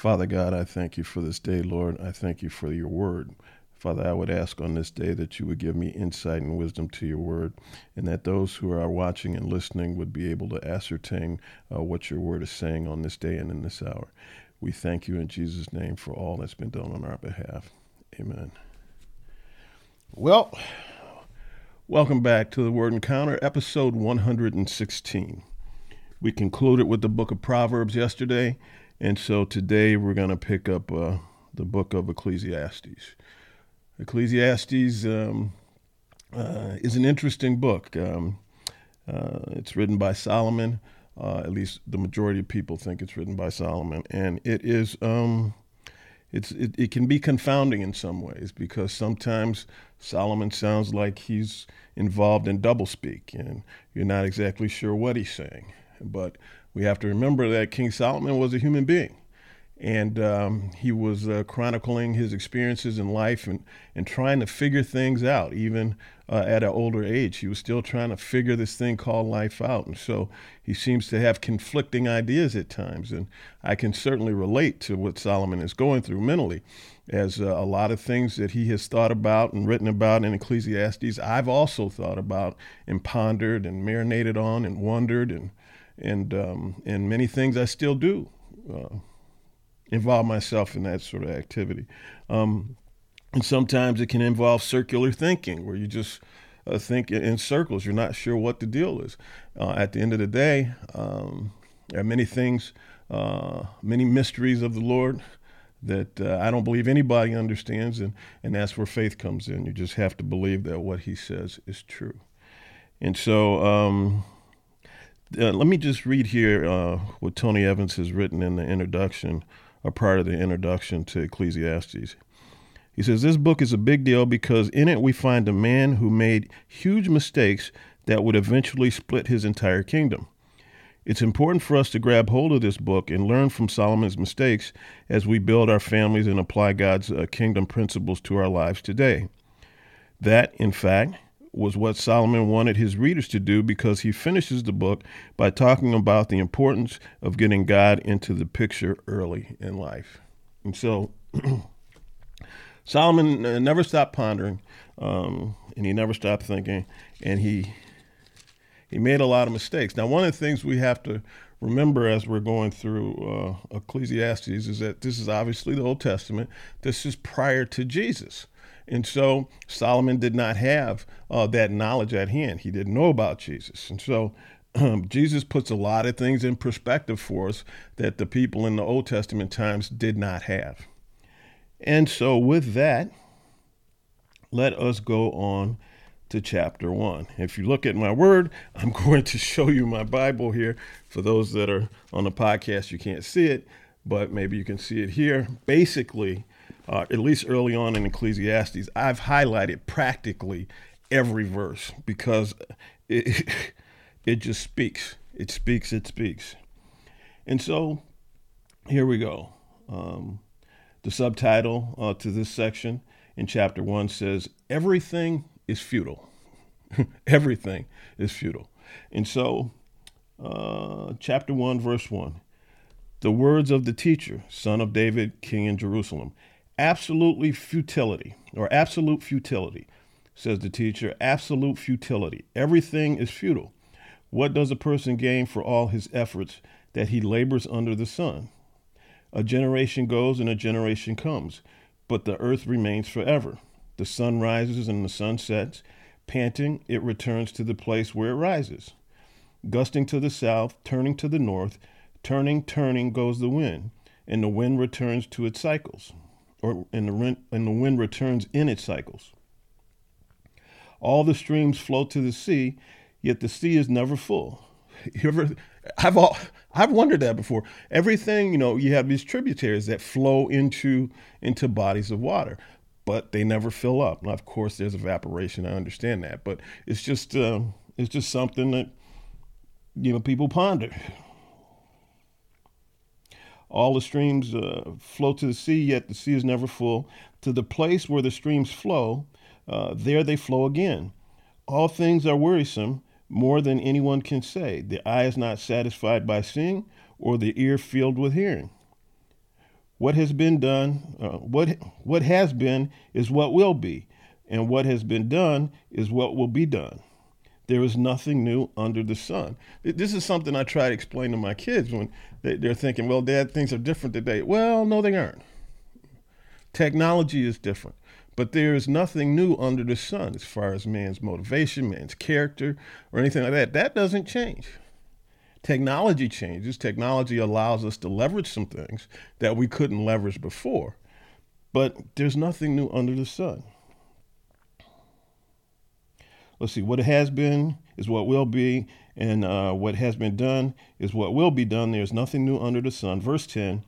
Father God, I thank you for this day, Lord. I thank you for your word. Father, I would ask on this day that you would give me insight and wisdom to your word, and that those who are watching and listening would be able to ascertain uh, what your word is saying on this day and in this hour. We thank you in Jesus' name for all that's been done on our behalf. Amen. Well, welcome back to the Word Encounter, episode 116. We concluded with the book of Proverbs yesterday. And so today we're going to pick up uh, the book of Ecclesiastes. Ecclesiastes um, uh, is an interesting book. Um, uh, it's written by Solomon. Uh, at least the majority of people think it's written by Solomon, and it is. Um, it's it, it can be confounding in some ways because sometimes Solomon sounds like he's involved in doublespeak, and you're not exactly sure what he's saying. But we have to remember that King Solomon was a human being. And um, he was uh, chronicling his experiences in life and, and trying to figure things out, even uh, at an older age. He was still trying to figure this thing called life out. And so he seems to have conflicting ideas at times. And I can certainly relate to what Solomon is going through mentally, as uh, a lot of things that he has thought about and written about in Ecclesiastes, I've also thought about and pondered and marinated on and wondered and and um, and many things I still do uh, involve myself in that sort of activity. Um, and sometimes it can involve circular thinking, where you just uh, think in circles. You're not sure what the deal is. Uh, at the end of the day, um, there are many things, uh, many mysteries of the Lord that uh, I don't believe anybody understands, and, and that's where faith comes in. You just have to believe that what He says is true. And so, um, uh, let me just read here uh, what Tony Evans has written in the introduction, or part of the introduction to Ecclesiastes. He says, This book is a big deal because in it we find a man who made huge mistakes that would eventually split his entire kingdom. It's important for us to grab hold of this book and learn from Solomon's mistakes as we build our families and apply God's uh, kingdom principles to our lives today. That, in fact, was what Solomon wanted his readers to do because he finishes the book by talking about the importance of getting God into the picture early in life. And so Solomon uh, never stopped pondering um, and he never stopped thinking and he he made a lot of mistakes. Now, one of the things we have to remember as we're going through uh, Ecclesiastes is that this is obviously the Old Testament. This is prior to Jesus. And so Solomon did not have uh, that knowledge at hand. He didn't know about Jesus. And so um, Jesus puts a lot of things in perspective for us that the people in the Old Testament times did not have. And so, with that, let us go on to chapter one. If you look at my word, I'm going to show you my Bible here. For those that are on the podcast, you can't see it, but maybe you can see it here. Basically, uh, at least early on in Ecclesiastes, I've highlighted practically every verse because it, it just speaks. It speaks, it speaks. And so here we go. Um, the subtitle uh, to this section in chapter one says, Everything is futile. Everything is futile. And so, uh, chapter 1, verse 1 the words of the teacher, son of David, king in Jerusalem absolutely futility or absolute futility, says the teacher. Absolute futility. Everything is futile. What does a person gain for all his efforts that he labors under the sun? A generation goes and a generation comes, but the earth remains forever. The sun rises and the sun sets. Panting, it returns to the place where it rises. Gusting to the south, turning to the north, turning, turning goes the wind, and the wind returns to its cycles or and the, and the wind returns in its cycles. All the streams flow to the sea, yet the sea is never full. You ever, I've all, I've wondered that before. Everything, you know, you have these tributaries that flow into into bodies of water, but they never fill up. Now, of course, there's evaporation. I understand that, but it's just uh, it's just something that you know people ponder. All the streams uh, flow to the sea, yet the sea is never full. To the place where the streams flow, uh, there they flow again. All things are wearisome, more than anyone can say. The eye is not satisfied by seeing, or the ear filled with hearing. What has been done, uh, what what has been is what will be, and what has been done is what will be done. There is nothing new under the sun. This is something I try to explain to my kids when they're thinking, "Well, Dad, things are different today." Well, no, they aren't. Technology is different, but there is nothing new under the sun as far as man's motivation, man's character, or anything like that. That doesn't change technology changes, technology allows us to leverage some things that we couldn't leverage before. But there's nothing new under the sun. Let's see, what it has been is what will be, and uh, what has been done is what will be done. There's nothing new under the sun. Verse 10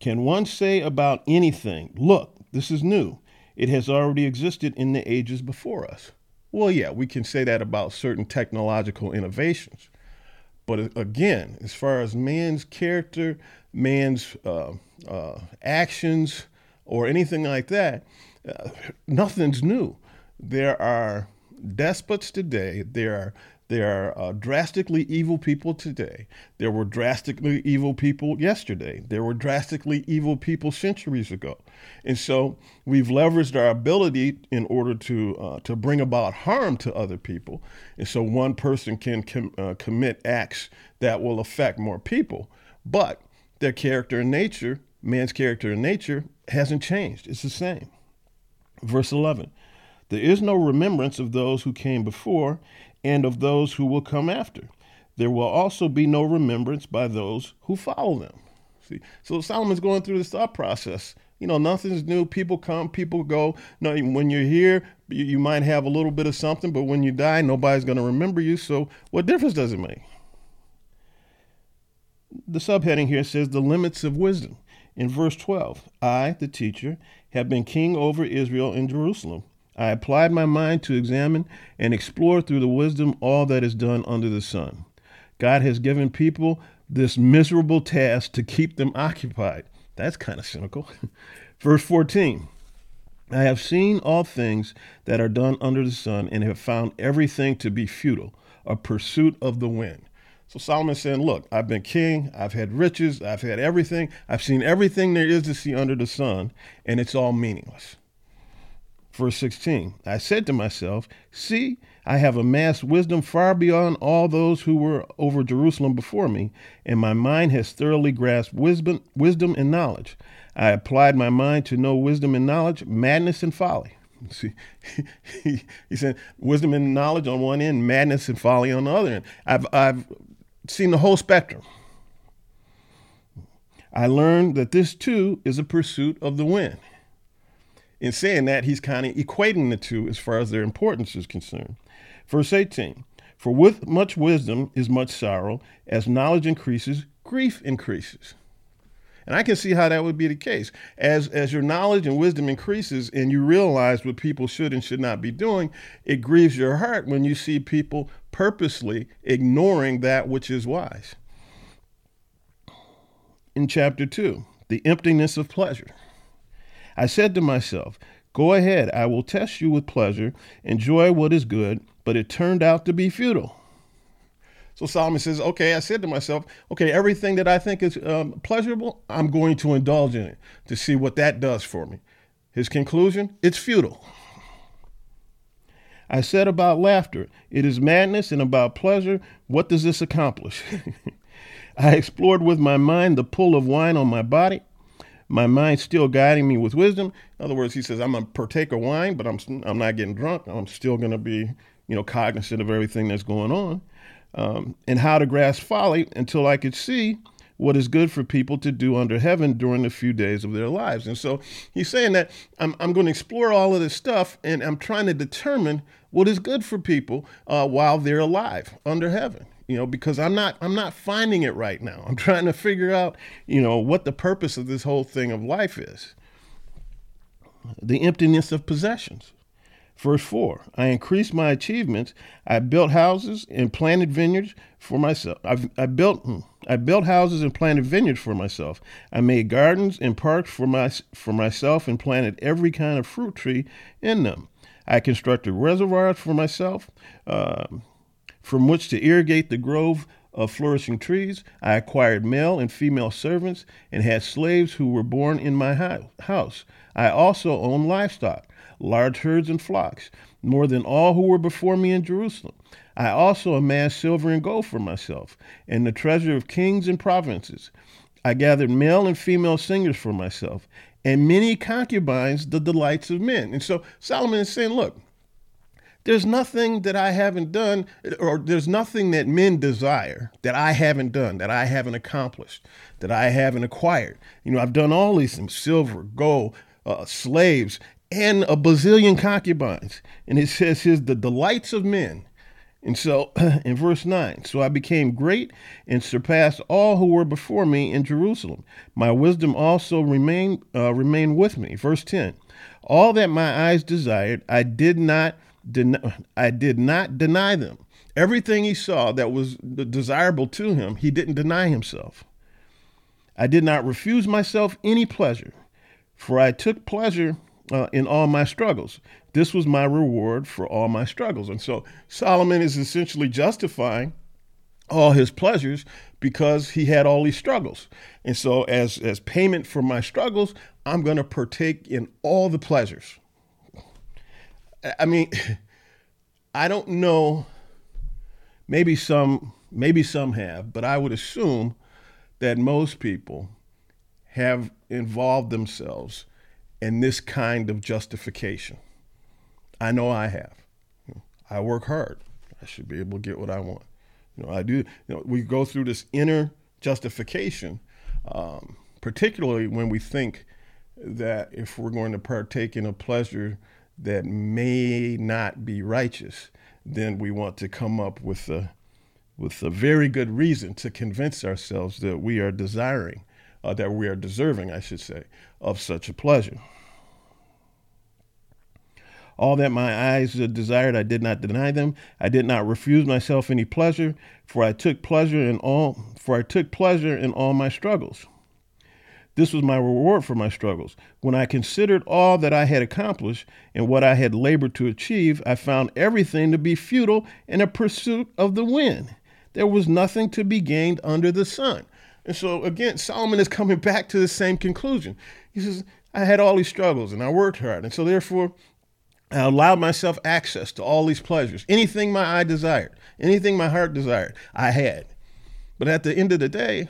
Can one say about anything, Look, this is new? It has already existed in the ages before us. Well, yeah, we can say that about certain technological innovations. But again, as far as man's character, man's uh, uh, actions, or anything like that, uh, nothing's new. There are despots today. There are there are uh, drastically evil people today. There were drastically evil people yesterday. There were drastically evil people centuries ago. And so we've leveraged our ability in order to, uh, to bring about harm to other people. And so one person can com- uh, commit acts that will affect more people. But their character and nature, man's character and nature, hasn't changed. It's the same. Verse 11 There is no remembrance of those who came before and of those who will come after. There will also be no remembrance by those who follow them. See, so Solomon's going through this thought process. You know, nothing's new. People come, people go. No, when you're here, you, you might have a little bit of something, but when you die, nobody's going to remember you. So, what difference does it make? The subheading here says the limits of wisdom. In verse 12, I, the teacher, have been king over Israel in Jerusalem I applied my mind to examine and explore through the wisdom all that is done under the sun. God has given people this miserable task to keep them occupied. That's kind of cynical. Verse 14 I have seen all things that are done under the sun and have found everything to be futile, a pursuit of the wind. So Solomon's saying, Look, I've been king, I've had riches, I've had everything, I've seen everything there is to see under the sun, and it's all meaningless. Verse 16 I said to myself, See, I have amassed wisdom far beyond all those who were over Jerusalem before me, and my mind has thoroughly grasped wisdom, wisdom and knowledge. I applied my mind to know wisdom and knowledge, madness and folly. See, he, he said wisdom and knowledge on one end, madness and folly on the other end. I've, I've seen the whole spectrum. I learned that this too is a pursuit of the wind in saying that, he's kind of equating the two as far as their importance is concerned. Verse 18 For with much wisdom is much sorrow, as knowledge increases, grief increases. And I can see how that would be the case. As, as your knowledge and wisdom increases and you realize what people should and should not be doing, it grieves your heart when you see people purposely ignoring that which is wise. In chapter 2, the emptiness of pleasure. I said to myself, Go ahead, I will test you with pleasure, enjoy what is good, but it turned out to be futile. So Solomon says, Okay, I said to myself, Okay, everything that I think is um, pleasurable, I'm going to indulge in it to see what that does for me. His conclusion, it's futile. I said about laughter, it is madness, and about pleasure, what does this accomplish? I explored with my mind the pull of wine on my body my mind still guiding me with wisdom. In other words, he says, I'm a partaker of wine, but I'm, I'm not getting drunk. I'm still going to be, you know, cognizant of everything that's going on. Um, and how to grasp folly until I could see what is good for people to do under heaven during the few days of their lives. And so he's saying that I'm, I'm going to explore all of this stuff and I'm trying to determine what is good for people uh, while they're alive under heaven you know because i'm not i'm not finding it right now. I'm trying to figure out you know what the purpose of this whole thing of life is. The emptiness of possessions. Verse 4 i increased my achievements. I built houses and planted vineyards for myself. I've, i built hmm, i built houses and planted vineyards for myself. I made gardens and parks for my for myself and planted every kind of fruit tree in them. I constructed reservoirs for myself uh, from which to irrigate the grove of flourishing trees. I acquired male and female servants and had slaves who were born in my house. I also owned livestock, large herds and flocks, more than all who were before me in Jerusalem. I also amassed silver and gold for myself, and the treasure of kings and provinces. I gathered male and female singers for myself, and many concubines, the delights of men. And so Solomon is saying, look, there's nothing that I haven't done, or there's nothing that men desire that I haven't done, that I haven't accomplished, that I haven't acquired. You know, I've done all these things silver, gold, uh, slaves, and a bazillion concubines. And it says, here's the delights of men and so in verse 9, so I became great and surpassed all who were before me in Jerusalem. My wisdom also remained, uh, remained with me. Verse 10, all that my eyes desired, I did not den- I did not deny them. Everything he saw that was desirable to him, he didn't deny himself. I did not refuse myself any pleasure, for I took pleasure uh, in all my struggles. This was my reward for all my struggles. And so Solomon is essentially justifying all his pleasures because he had all these struggles. And so as as payment for my struggles, I'm going to partake in all the pleasures. I mean, I don't know maybe some maybe some have, but I would assume that most people have involved themselves in this kind of justification. I know I have. I work hard. I should be able to get what I want. You know, I do. You know, we go through this inner justification, um, particularly when we think that if we're going to partake in a pleasure that may not be righteous, then we want to come up with a with a very good reason to convince ourselves that we are desiring uh, that we are deserving, I should say, of such a pleasure. All that my eyes desired, I did not deny them. I did not refuse myself any pleasure, for I took pleasure in all for I took pleasure in all my struggles. This was my reward for my struggles. When I considered all that I had accomplished and what I had labored to achieve, I found everything to be futile in a pursuit of the wind. There was nothing to be gained under the sun. And so again, Solomon is coming back to the same conclusion. He says, I had all these struggles and I worked hard. And so therefore, I allowed myself access to all these pleasures. Anything my eye desired, anything my heart desired, I had. But at the end of the day,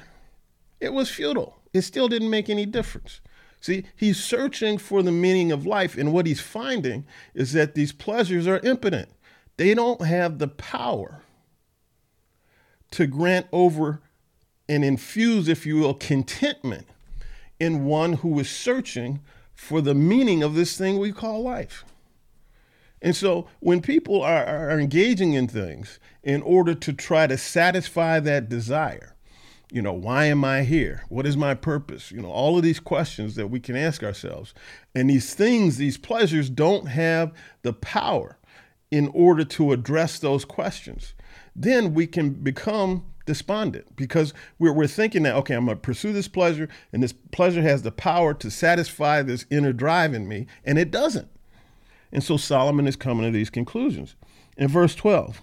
it was futile. It still didn't make any difference. See, he's searching for the meaning of life, and what he's finding is that these pleasures are impotent. They don't have the power to grant over and infuse, if you will, contentment in one who is searching for the meaning of this thing we call life. And so when people are, are engaging in things in order to try to satisfy that desire, you know, why am I here? What is my purpose? You know, all of these questions that we can ask ourselves. And these things, these pleasures don't have the power in order to address those questions. Then we can become despondent because we're, we're thinking that, okay, I'm going to pursue this pleasure, and this pleasure has the power to satisfy this inner drive in me, and it doesn't. And so Solomon is coming to these conclusions. In verse 12,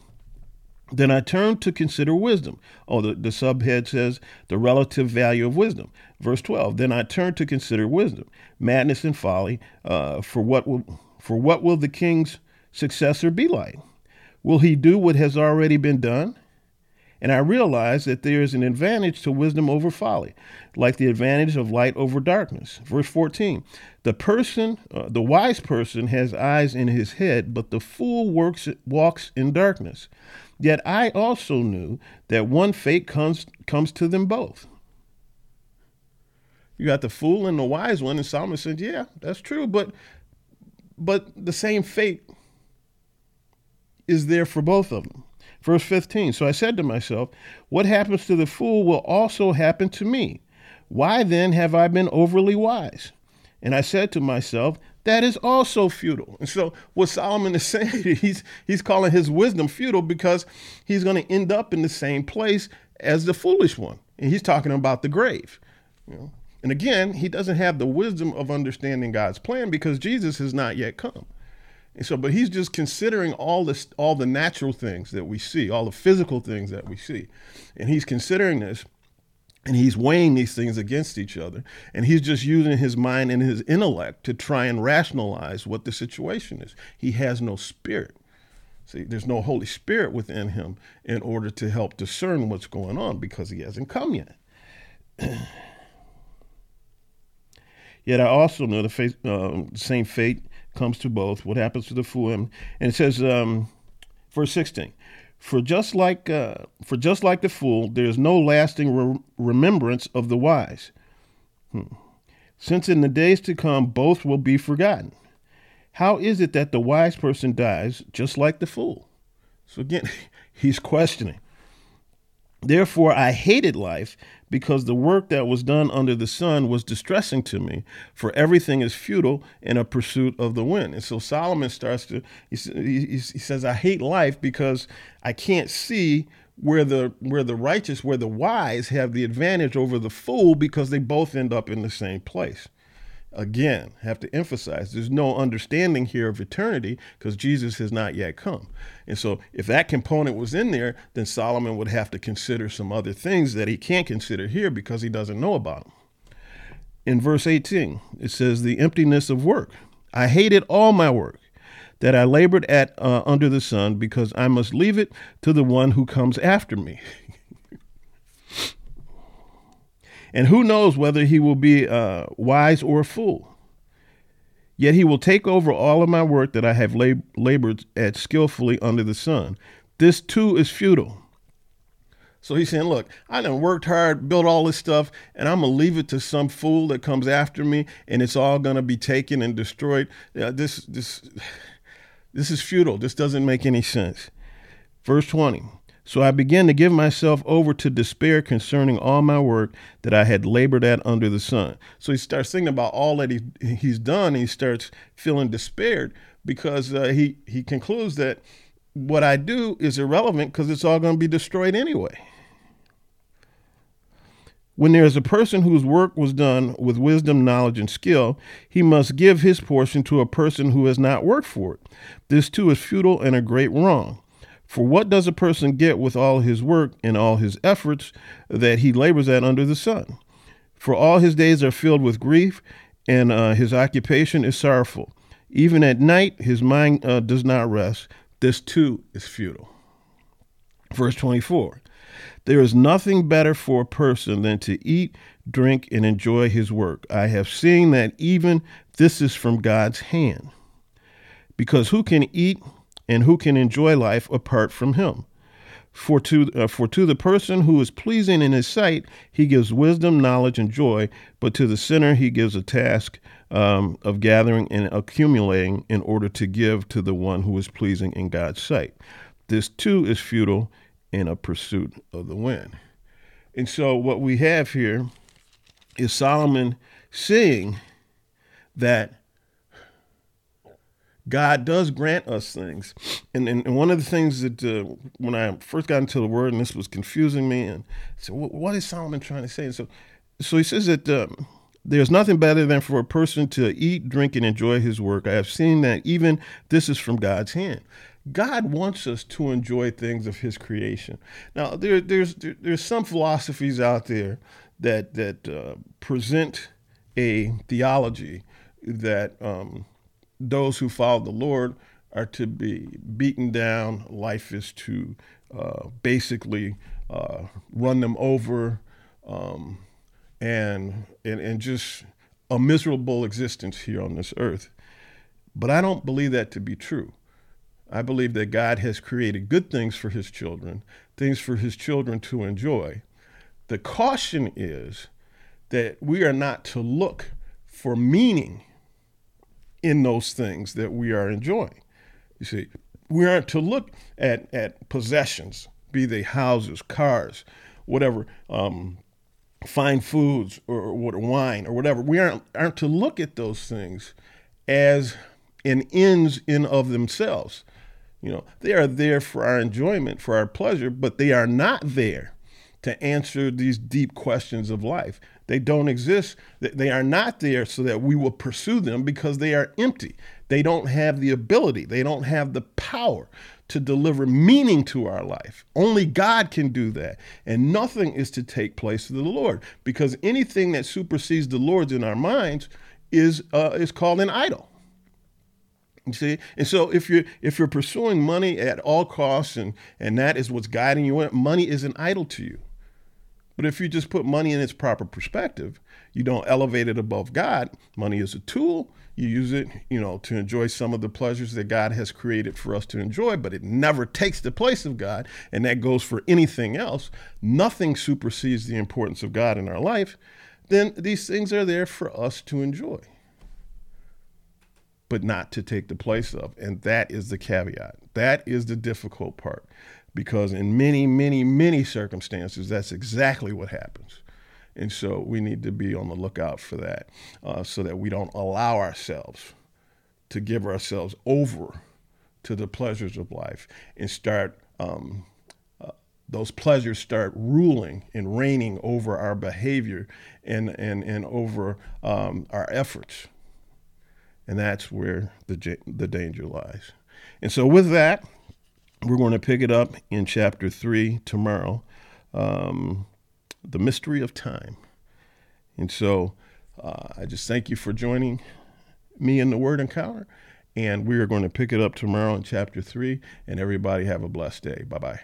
then I turned to consider wisdom. Oh, the, the subhead says the relative value of wisdom. Verse 12, then I turned to consider wisdom, madness and folly. Uh, for what will for what will the king's successor be like? Will he do what has already been done? And I realized that there is an advantage to wisdom over folly, like the advantage of light over darkness. Verse 14 The person, uh, the wise person, has eyes in his head, but the fool works, walks in darkness. Yet I also knew that one fate comes, comes to them both. You got the fool and the wise one, and Solomon said, Yeah, that's true, but but the same fate is there for both of them. Verse 15 So I said to myself, What happens to the fool will also happen to me. Why then have I been overly wise? And I said to myself, that is also futile. And so what Solomon is saying, he's he's calling his wisdom futile because he's going to end up in the same place as the foolish one. And he's talking about the grave. You know? And again, he doesn't have the wisdom of understanding God's plan because Jesus has not yet come. And so, but he's just considering all this, all the natural things that we see, all the physical things that we see, and he's considering this, and he's weighing these things against each other, and he's just using his mind and his intellect to try and rationalize what the situation is. He has no spirit. See, there's no Holy Spirit within him in order to help discern what's going on because he hasn't come yet. Yet I also know the uh, same fate comes to both. What happens to the fool? And it says, um, verse 16, for just like uh, for just like the fool, there is no lasting re- remembrance of the wise. Hmm. Since in the days to come, both will be forgotten. How is it that the wise person dies just like the fool? So again, he's questioning. Therefore, I hated life because the work that was done under the sun was distressing to me, for everything is futile in a pursuit of the wind. And so Solomon starts to, he, he, he says, I hate life because I can't see where the where the righteous, where the wise have the advantage over the fool because they both end up in the same place again have to emphasize there's no understanding here of eternity because jesus has not yet come. And so if that component was in there then solomon would have to consider some other things that he can't consider here because he doesn't know about them in verse 18 it says the emptiness of work. I hated all my work that i labored at uh, under the sun because i must leave it to the one who comes after me And who knows whether he will be uh, wise or a fool? Yet he will take over all of my work that I have lab- labored at skillfully under the sun. This too is futile. So he's saying, Look, I done worked hard, built all this stuff, and I'm going to leave it to some fool that comes after me, and it's all going to be taken and destroyed. This, this, this is futile. This doesn't make any sense. Verse 20 so I began to give myself over to despair concerning all my work that I had labored at under the sun. So he starts thinking about all that he, he's done. And he starts feeling despaired because uh, he, he concludes that what I do is irrelevant because it's all going to be destroyed anyway. When there is a person whose work was done with wisdom, knowledge, and skill, he must give his portion to a person who has not worked for it. This too is futile and a great wrong. For what does a person get with all his work and all his efforts that he labors at under the sun? For all his days are filled with grief, and uh, his occupation is sorrowful. Even at night, his mind uh, does not rest. This too is futile. Verse 24 There is nothing better for a person than to eat, drink, and enjoy his work. I have seen that even this is from God's hand. Because who can eat and who can enjoy life apart from him. For to, uh, for to the person who is pleasing in his sight, he gives wisdom, knowledge, and joy, but to the sinner, he gives a task um, of gathering and accumulating in order to give to the one who is pleasing in God's sight. This too is futile in a pursuit of the wind. And so, what we have here is Solomon saying that God does grant us things. And, and, and one of the things that uh, when I first got into the word, and this was confusing me, and so what, is Solomon trying to say? And so, so he says that um, there's nothing better than for a person to eat, drink, and enjoy his work. I have seen that even this is from God's hand. God wants us to enjoy things of His creation. Now, there, there's there, there's some philosophies out there that that uh, present a theology that um, those who follow the Lord are to be beaten down. Life is to uh, basically uh, run them over um, and, and, and just a miserable existence here on this earth. But I don't believe that to be true. I believe that God has created good things for his children, things for his children to enjoy. The caution is that we are not to look for meaning in those things that we are enjoying. You see, we aren't to look at, at possessions, be they houses, cars, whatever, um, fine foods or, or wine or whatever. We aren't, aren't to look at those things as an ends in of themselves. You know, they are there for our enjoyment, for our pleasure, but they are not there to answer these deep questions of life. They don't exist. They are not there so that we will pursue them because they are empty. They don't have the ability, they don't have the power to deliver meaning to our life. Only God can do that. And nothing is to take place of the Lord because anything that supersedes the Lord's in our minds is, uh, is called an idol. You see, and so if you're if you're pursuing money at all costs and and that is what's guiding you, money is an idol to you. But if you just put money in its proper perspective, you don't elevate it above God. Money is a tool. You use it, you know, to enjoy some of the pleasures that God has created for us to enjoy, but it never takes the place of God. And that goes for anything else. Nothing supersedes the importance of God in our life. Then these things are there for us to enjoy, but not to take the place of. And that is the caveat. That is the difficult part because in many, many, many circumstances, that's exactly what happens. And so we need to be on the lookout for that uh, so that we don't allow ourselves to give ourselves over to the pleasures of life and start, um, uh, those pleasures start ruling and reigning over our behavior and, and, and over um, our efforts. And that's where the, the danger lies. And so, with that, we're going to pick it up in chapter 3 tomorrow um, The Mystery of Time. And so uh, I just thank you for joining me in the Word Encounter. And we are going to pick it up tomorrow in chapter 3. And everybody have a blessed day. Bye bye.